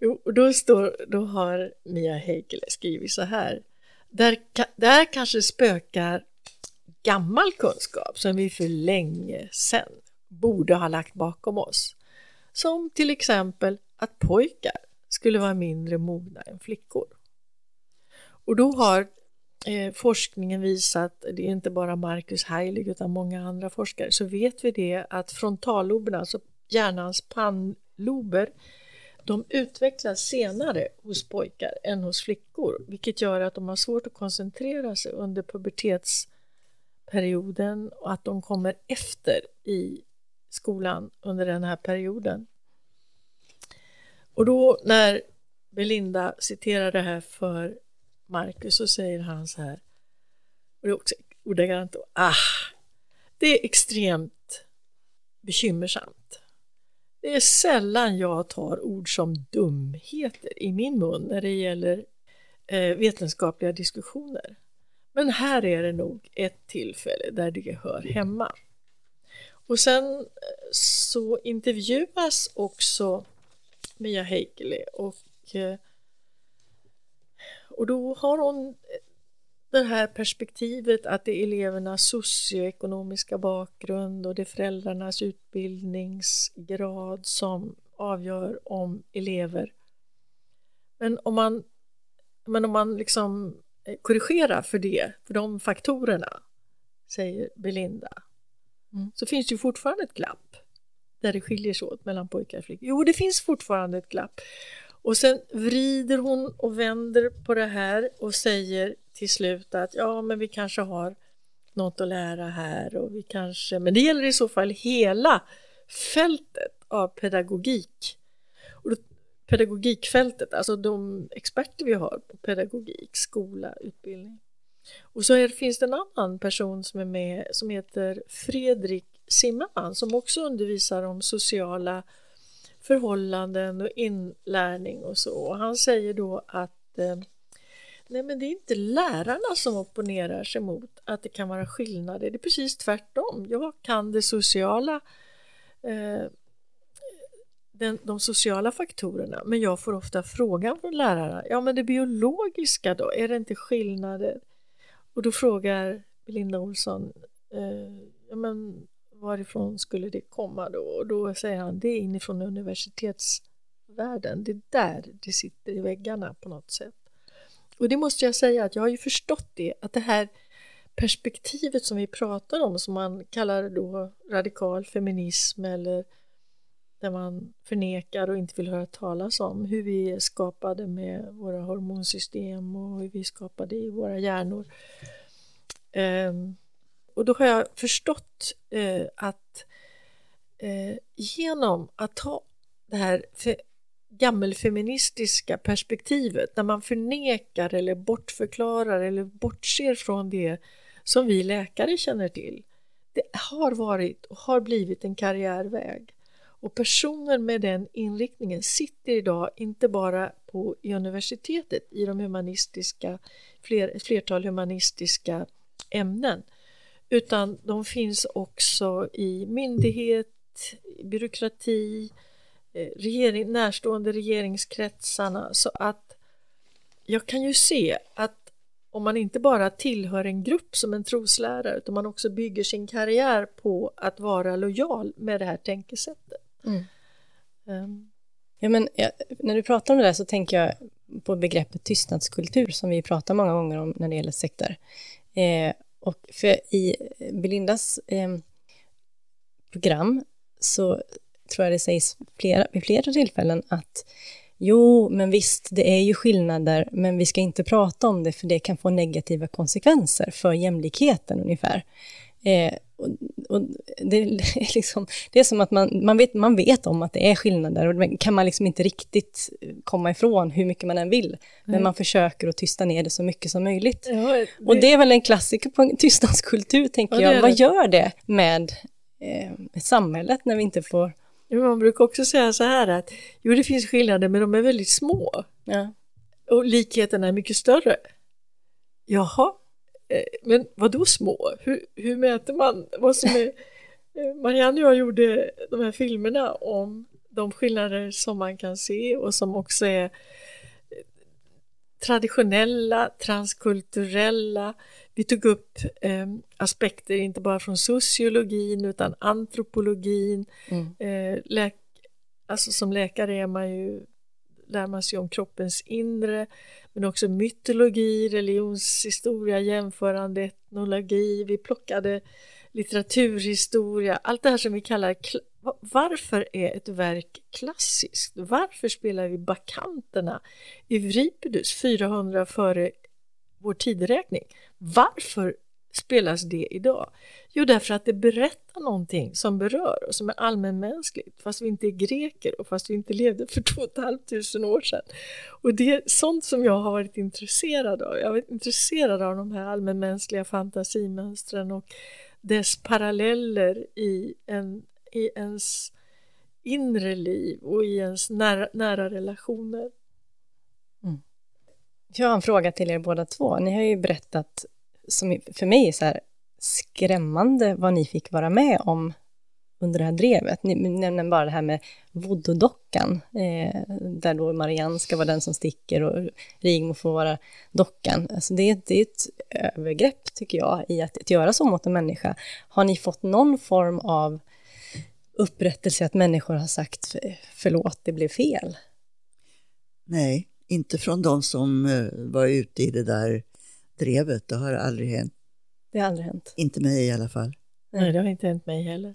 Jo, och då, står, då har Mia Heikkilä skrivit så här. Där, där kanske spökar gammal kunskap som vi för länge sedan borde ha lagt bakom oss. Som till exempel att pojkar skulle vara mindre mogna än flickor. Och då har eh, forskningen visat, det är inte bara Marcus Heilig utan många andra forskare, så vet vi det att frontalloberna, alltså hjärnans pannlober, de utvecklas senare hos pojkar än hos flickor, vilket gör att de har svårt att koncentrera sig under pubertetsperioden och att de kommer efter i skolan under den här perioden. Och då när Belinda citerar det här för Marcus så säger han så här, och det är också ordagrant då, ah, det är extremt bekymmersamt. Det är sällan jag tar ord som dumheter i min mun när det gäller eh, vetenskapliga diskussioner. Men här är det nog ett tillfälle där det hör hemma. Och sen eh, så intervjuas också Mia Heikkilä och, eh, och då har hon det här perspektivet att det är elevernas socioekonomiska bakgrund och det är föräldrarnas utbildningsgrad som avgör om elever. Men om man, men om man liksom korrigerar för det, för de faktorerna, säger Belinda, mm. så finns det ju fortfarande ett glapp där det skiljer sig åt mellan pojkar och flickor. Jo, det finns fortfarande ett glapp. Och sen vrider hon och vänder på det här och säger till slut att ja, men vi kanske har något att lära här och vi kanske, men det gäller i så fall hela fältet av pedagogik. Och då, pedagogikfältet, alltså de experter vi har på pedagogik, skola, utbildning. Och så är, finns det en annan person som är med som heter Fredrik Zimmerman som också undervisar om sociala förhållanden och inlärning och så. Och han säger då att eh, nej men det är inte lärarna som opponerar sig mot att det kan vara skillnader, det är precis tvärtom. Jag kan det sociala eh, den, de sociala faktorerna men jag får ofta frågan från lärarna, ja men det biologiska då, är det inte skillnader? Och då frågar Belinda Olsson, eh, ja men varifrån skulle det komma då? Och då säger han, det är inifrån universitetsvärlden, det är där det sitter i väggarna på något sätt. Och det måste jag säga att jag har ju förstått det, att det här perspektivet som vi pratar om, som man kallar då radikal feminism eller där man förnekar och inte vill höra talas om hur vi är skapade med våra hormonsystem och hur vi är skapade i våra hjärnor. Um, och då har jag förstått eh, att eh, genom att ta det här gammelfeministiska perspektivet när man förnekar eller bortförklarar eller bortser från det som vi läkare känner till. Det har varit och har blivit en karriärväg. Och personer med den inriktningen sitter idag inte bara på universitetet i de humanistiska, fler, flertal humanistiska ämnen utan de finns också i myndighet, byråkrati, eh, regering, närstående regeringskretsarna så att jag kan ju se att om man inte bara tillhör en grupp som en troslärare utan man också bygger sin karriär på att vara lojal med det här tänkesättet. Mm. Um. Ja, men, ja, när du pratar om det där så tänker jag på begreppet tystnadskultur som vi pratar många gånger om när det gäller sekter. Eh, och för i Belindas eh, program så tror jag det sägs flera, vid flera tillfällen att jo, men visst, det är ju skillnader, men vi ska inte prata om det för det kan få negativa konsekvenser för jämlikheten ungefär. Eh, och, och det, är liksom, det är som att man, man, vet, man vet om att det är skillnader och det kan man liksom inte riktigt komma ifrån hur mycket man än vill. Mm. Men man försöker att tysta ner det så mycket som möjligt. Ja, det... Och det är väl en klassiker på tystnadskultur, tänker ja, jag. Vad gör det med eh, samhället när vi inte får... Man brukar också säga så här att jo, det finns skillnader, men de är väldigt små. Ja. Och likheterna är mycket större. Jaha, men vad då små? Hur, hur mäter man vad som är... Eh, Marianne och jag gjorde de här filmerna om de skillnader som man kan se och som också är traditionella, transkulturella. Vi tog upp eh, aspekter inte bara från sociologin utan antropologin. Mm. Eh, läk alltså som läkare är man ju, lär man sig om kroppens inre men också mytologi, religionshistoria, jämförande etnologi. Vi plockade litteraturhistoria, allt det här som vi kallar varför är ett verk klassiskt? Varför spelar vi bakanterna i Euripides 400 före vår tideräkning? Varför spelas det idag? Jo, därför att det berättar någonting som berör och som är allmänmänskligt, fast vi inte är greker och fast vi inte levde för 2 500 år sedan. Och det är sånt som jag har varit intresserad av. Jag har varit intresserad av de här allmänmänskliga fantasimönstren och dess paralleller i, en, i ens inre liv och i ens nära, nära relationer. Mm. Jag har en fråga till er båda två. Ni har ju berättat, som för mig är så här skrämmande vad ni fick vara med om under det här drevet. Ni nämner bara det här med voodoo-dockan, eh, där då Marianne ska vara den som sticker och Rigmor får vara dockan. Alltså det, det är ett övergrepp, tycker jag, i att, att göra så mot en människa. Har ni fått någon form av upprättelse att människor har sagt förlåt, det blev fel? Nej, inte från de som eh, var ute i det där drevet. Det har aldrig hänt. Det har aldrig hänt? Inte mig i alla fall. Nej, det har inte hänt mig heller.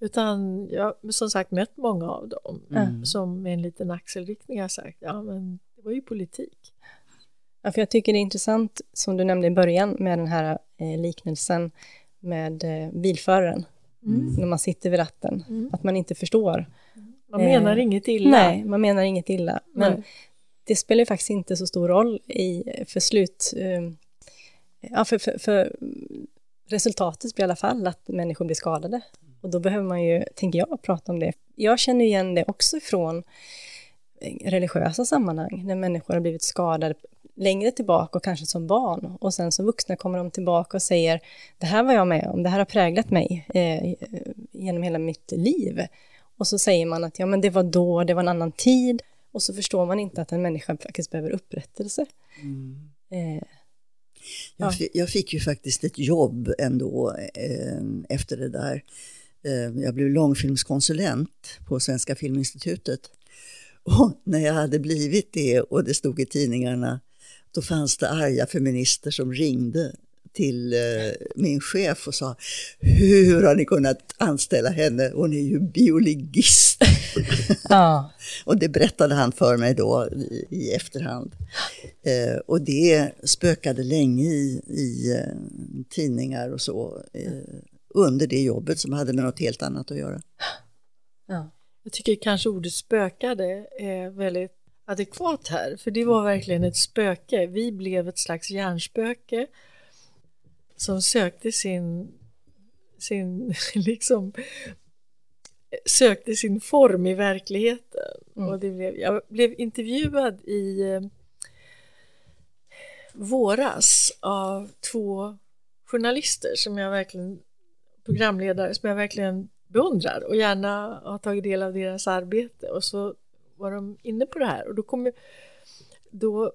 Utan jag har som sagt mött många av dem mm. som med en liten axelriktning har sagt, ja men det var ju politik. Ja, för jag tycker det är intressant, som du nämnde i början, med den här eh, liknelsen med eh, bilföraren. Mm. När man sitter vid ratten, mm. att man inte förstår. Man menar eh, inget illa. Nej, man menar inget illa. Men nej det spelar ju faktiskt inte så stor roll i, för slut... Eh, ja, för, för, för resultatet blir i alla fall att människor blir skadade. Och då behöver man ju, tänker jag, prata om det. Jag känner igen det också från eh, religiösa sammanhang, när människor har blivit skadade längre tillbaka och kanske som barn. Och sen som vuxna kommer de tillbaka och säger, det här var jag med om, det här har präglat mig eh, genom hela mitt liv. Och så säger man att ja, men det var då, det var en annan tid. Och så förstår man inte att en människa faktiskt behöver upprättelse. Mm. Eh, jag, jag, fick ju faktiskt ett jobb ändå eh, efter det där. Eh, jag blev långfilmskonsulent på Svenska Filminstitutet. Och när jag hade blivit det och det stod i tidningarna, då fanns det arga feminister som ringde till eh, min chef och sa Hur har ni kunnat anställa henne? Hon är ju biologist. Ja. och det berättade han för mig då i, i efterhand. Eh, och det spökade länge i, i eh, tidningar och så eh, under det jobbet som hade med något helt annat att göra. Ja. Jag tycker kanske ordet spökade är väldigt adekvat här, för det var verkligen ett spöke. Vi blev ett slags hjärnspöke som sökte sin, sin liksom sökte sin form i verkligheten. Mm. Och det blev, jag blev intervjuad i eh, våras av två journalister som jag verkligen programledare som jag verkligen beundrar och gärna har tagit del av deras arbete och så var de inne på det här och då kom då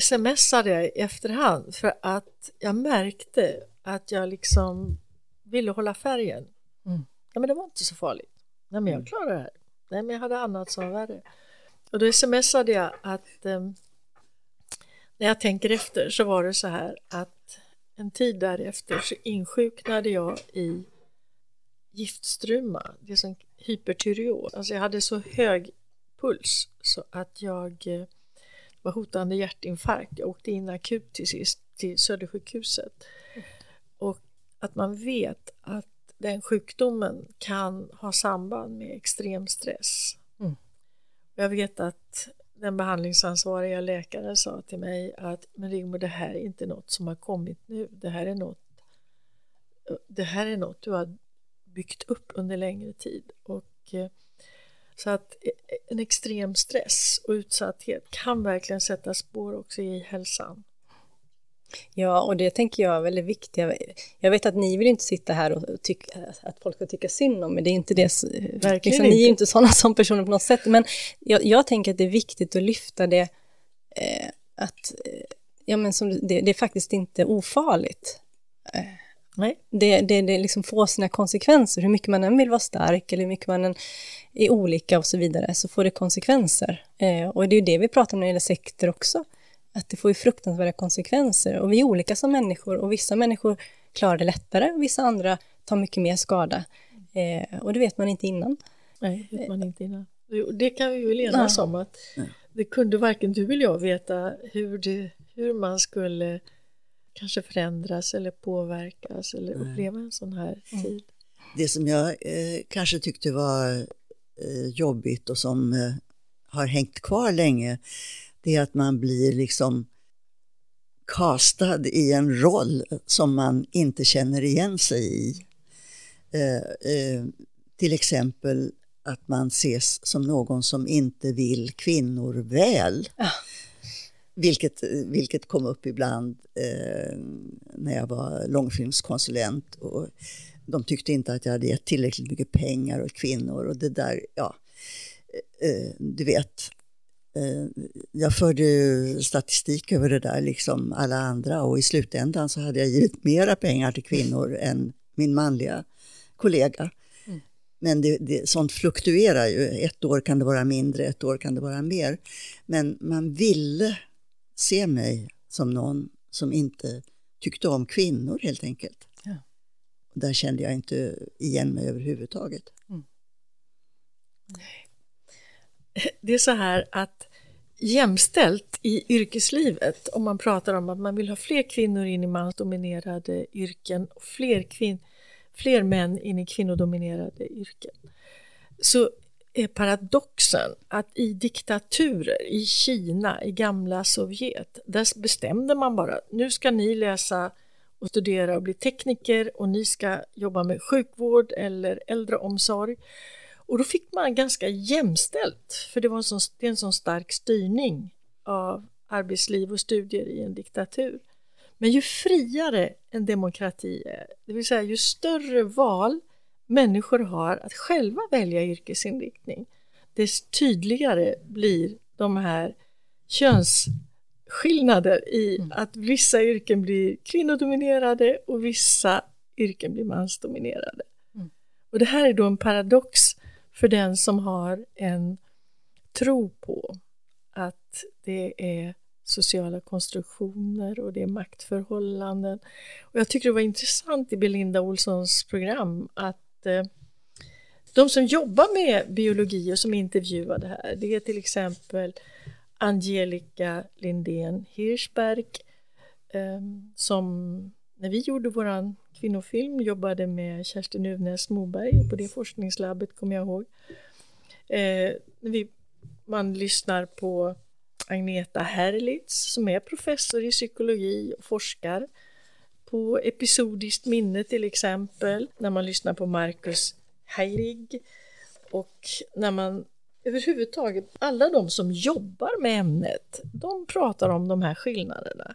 smsade jag i efterhand för att jag märkte att jag liksom ville hålla färgen. Mm. Ja, men det var inte så farligt. Nej, men jag mm. klarar det här. Nej, men jag hade annat som var värre. Och då smsade jag att eh, när jag tänker efter så var det så här att en tid därefter så insjuknade jag i giftstruma, det som hypertyreos. Alltså jag hade så hög puls så att jag eh, var hotande hjärtinfarkt. Jag åkte in akut till sist till Södersjukhuset. Och att man vet att den sjukdomen kan ha samband med extrem stress. Mm. Jag vet att den behandlingsansvariga läkaren sa till mig att men Rigmor, det här är inte något som har kommit nu. Det här är något, det här är något du har byggt upp under längre tid. Och, eh, så att eh, en extrem stress och utsatthet kan verkligen sätta spår också i hälsan. Ja, och det tänker jag är väldigt viktigt. Jag vet att ni vill inte sitta här och tycka att folk ska tycka synd om men det är inte det. Verkligen liksom, Ni är ju inte sådana som personer på något sätt, men jag, jag tänker att det är viktigt att lyfta det eh, att eh, ja, men som, det, det är faktiskt inte ofarligt. Eh, Nej. Det, det, det liksom får sina konsekvenser, hur mycket man än vill vara stark eller hur mycket man än är olika och så vidare, så får det konsekvenser. Eh, och det är ju det vi pratar om när det gäller sekter också, att det får ju fruktansvärda konsekvenser. Och vi är olika som människor och vissa människor klarar det lättare och vissa andra tar mycket mer skada. Eh, och det vet man inte innan. Nej, det vet man inte innan. Det kan vi väl enas om att det kunde varken du eller jag veta hur, det, hur man skulle kanske förändras eller påverkas eller uppleva en sån här tid. Det som jag eh, kanske tyckte var eh, jobbigt och som eh, har hängt kvar länge, det är att man blir liksom castad i en roll som man inte känner igen sig i. Eh, eh, till exempel att man ses som någon som inte vill kvinnor väl. Vilket, vilket kom upp ibland eh, när jag var långfilmskonsulent. Och de tyckte inte att jag hade gett tillräckligt mycket pengar åt kvinnor och det där, ja, eh, du vet. Eh, jag förde statistik över det där, liksom alla andra och i slutändan så hade jag givit mera pengar till kvinnor än min manliga kollega. Men det, det, sånt fluktuerar ju. Ett år kan det vara mindre, ett år kan det vara mer. Men man ville se mig som någon som inte tyckte om kvinnor helt enkelt. Ja. Där kände jag inte igen mig överhuvudtaget. Det är så här att jämställt i yrkeslivet, om man pratar om att man vill ha fler kvinnor in i mansdominerade yrken och fler, kvin fler män in i kvinnodominerade yrken, så är paradoxen att i diktaturer, i Kina, i gamla Sovjet, där bestämde man bara nu ska ni läsa och studera och bli tekniker och ni ska jobba med sjukvård eller äldreomsorg. Och då fick man ganska jämställt, för det var en sån, det är en sån stark styrning av arbetsliv och studier i en diktatur. Men ju friare en demokrati är, det vill säga ju större val människor har att själva välja yrkesinriktning, desto tydligare blir de här könsskillnader i att vissa yrken blir kvinnodominerade och vissa yrken blir mansdominerade. Och det här är då en paradox för den som har en tro på att det är sociala konstruktioner och det är maktförhållanden. Och jag tycker det var intressant i Belinda Olssons program att Eh, de som jobbar med biologi och som intervjuade här, det är till exempel Angelica Lindén Hirschberg ehm, som när vi gjorde våran kvinnofilm jobbade med Kerstin Uvnäs Moberg på det forskningslabbet kommer jag ihåg. Eh, vi, man lyssnar på Agneta Herlitz som är professor i psykologi och forskar på episodiskt minne till exempel, när man lyssnar på Marcus Heirig och när man överhuvudtaget, alla de som jobbar med ämnet, de pratar om de här skillnaderna.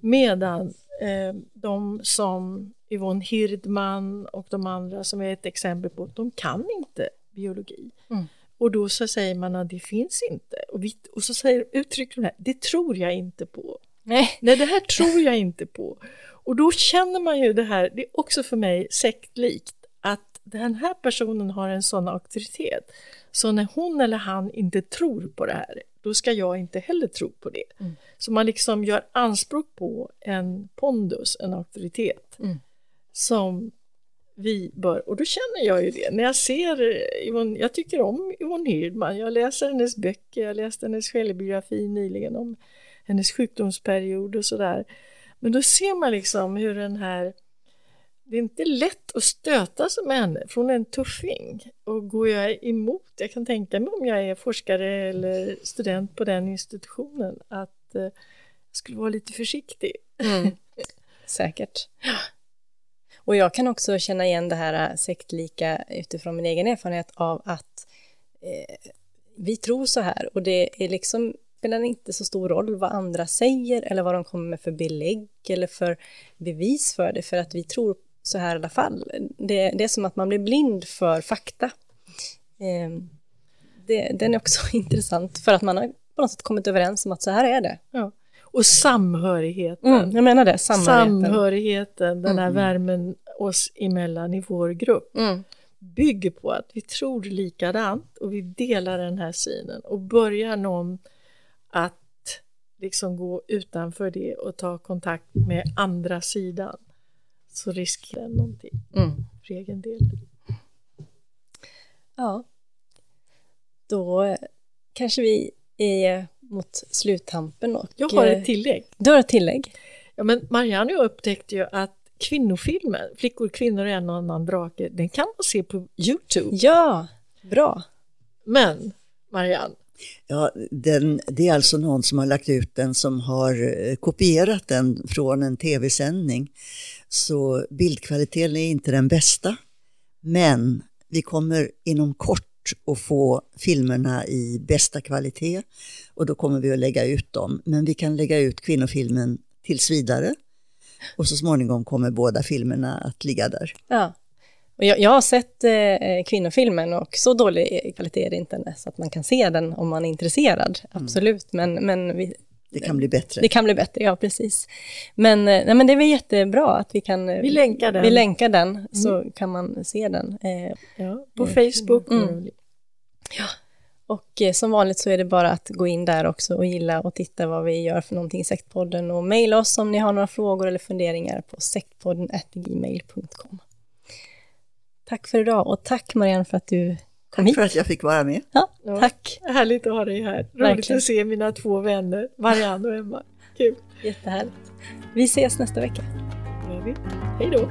Medan eh, de som Yvonne Hirdman och de andra som är ett exempel på, de kan inte biologi. Mm. Och då så säger man att det finns inte. Och, vi, och så säger, uttrycker de här, det tror jag inte på. Nej. Nej, det här tror jag inte på. Och då känner man ju det här, det är också för mig sektlikt, att den här personen har en sån auktoritet. Så när hon eller han inte tror på det här, då ska jag inte heller tro på det. Mm. Så man liksom gör anspråk på en pondus, en auktoritet, Mm. som vi bör, och då känner jag ju det, när jag ser Yvonne, jag tycker om Yvonne Hirdman, jag läser hennes böcker, jag läste hennes självbiografi nyligen om hennes sjukdomsperiod och sådär. Men då ser man liksom hur den här, det är inte lätt att stöta sig med henne, för hon är en tuffing. Och går jag emot, jag kan tänka mig om jag är forskare eller student på den institutionen, att eh, jag skulle vara lite försiktig. Mm. Säkert. Och jag kan också känna igen det här äh, sektlika utifrån min egen erfarenhet av att eh, vi tror så här och det är liksom spelar inte så stor roll vad andra säger eller vad de kommer med för belägg eller för bevis för det för att vi tror så här i alla fall. Det, det är som att man blir blind för fakta. Eh, det, den är också intressant för att man har på något sätt kommit överens om att så här är det. Ja. Och samhörigheten. Mm, jag menar det, samhörigheten. Samhörigheten, den här Mm. värmen oss emellan i vår grupp Mm. bygger på att vi tror likadant och vi delar den här synen och börjar någon att liksom gå utanför det och ta kontakt med andra sidan så riskerar den någonting Mm. för egen del. Ja. Då eh, kanske vi är mot sluttampen och... Jag har eh, ett tillägg. Du har ett tillägg? Ja, men Marianne och jag upptäckte ju att kvinnofilmer, Flickor, kvinnor och en och annan drake, den kan man se på Youtube. Ja, bra. Men Marianne, Ja, den, det är alltså någon som har lagt ut den som har eh, kopierat den från en tv-sändning. Så bildkvaliteten är inte den bästa. Men vi kommer inom kort att få filmerna i bästa kvalitet och då kommer vi att lägga ut dem. Men vi kan lägga ut kvinnofilmen tills vidare och så småningom kommer båda filmerna att ligga där. Ja. Och jag, jag har sett eh, kvinnofilmen och så dålig kvalitet är det inte så att man kan se den om man är intresserad. Absolut, men, men vi, Det kan bli bättre. det kan bli bättre, ja precis. Men, eh, nej, men det är väl jättebra att vi kan... eh, Vi länkar den. Vi länkar den, så kan man se den. Eh, ja, på Facebook. Mm. Och eh, som vanligt så är det bara att gå in där också och gilla och titta vad vi gör för någonting i Sektpodden och mejla oss om ni har några frågor eller funderingar på sektpodden.gmail.com. Tack för idag och tack Marianne för att du kom Tack hit. för att jag fick vara med. Ja, Ja. tack, Härligt att ha dig här. Roligt Verkligen. att se mina två vänner, Marianne och Emma. Kul. jättehärligt. Vi ses nästa vecka. gör vi. Hej då.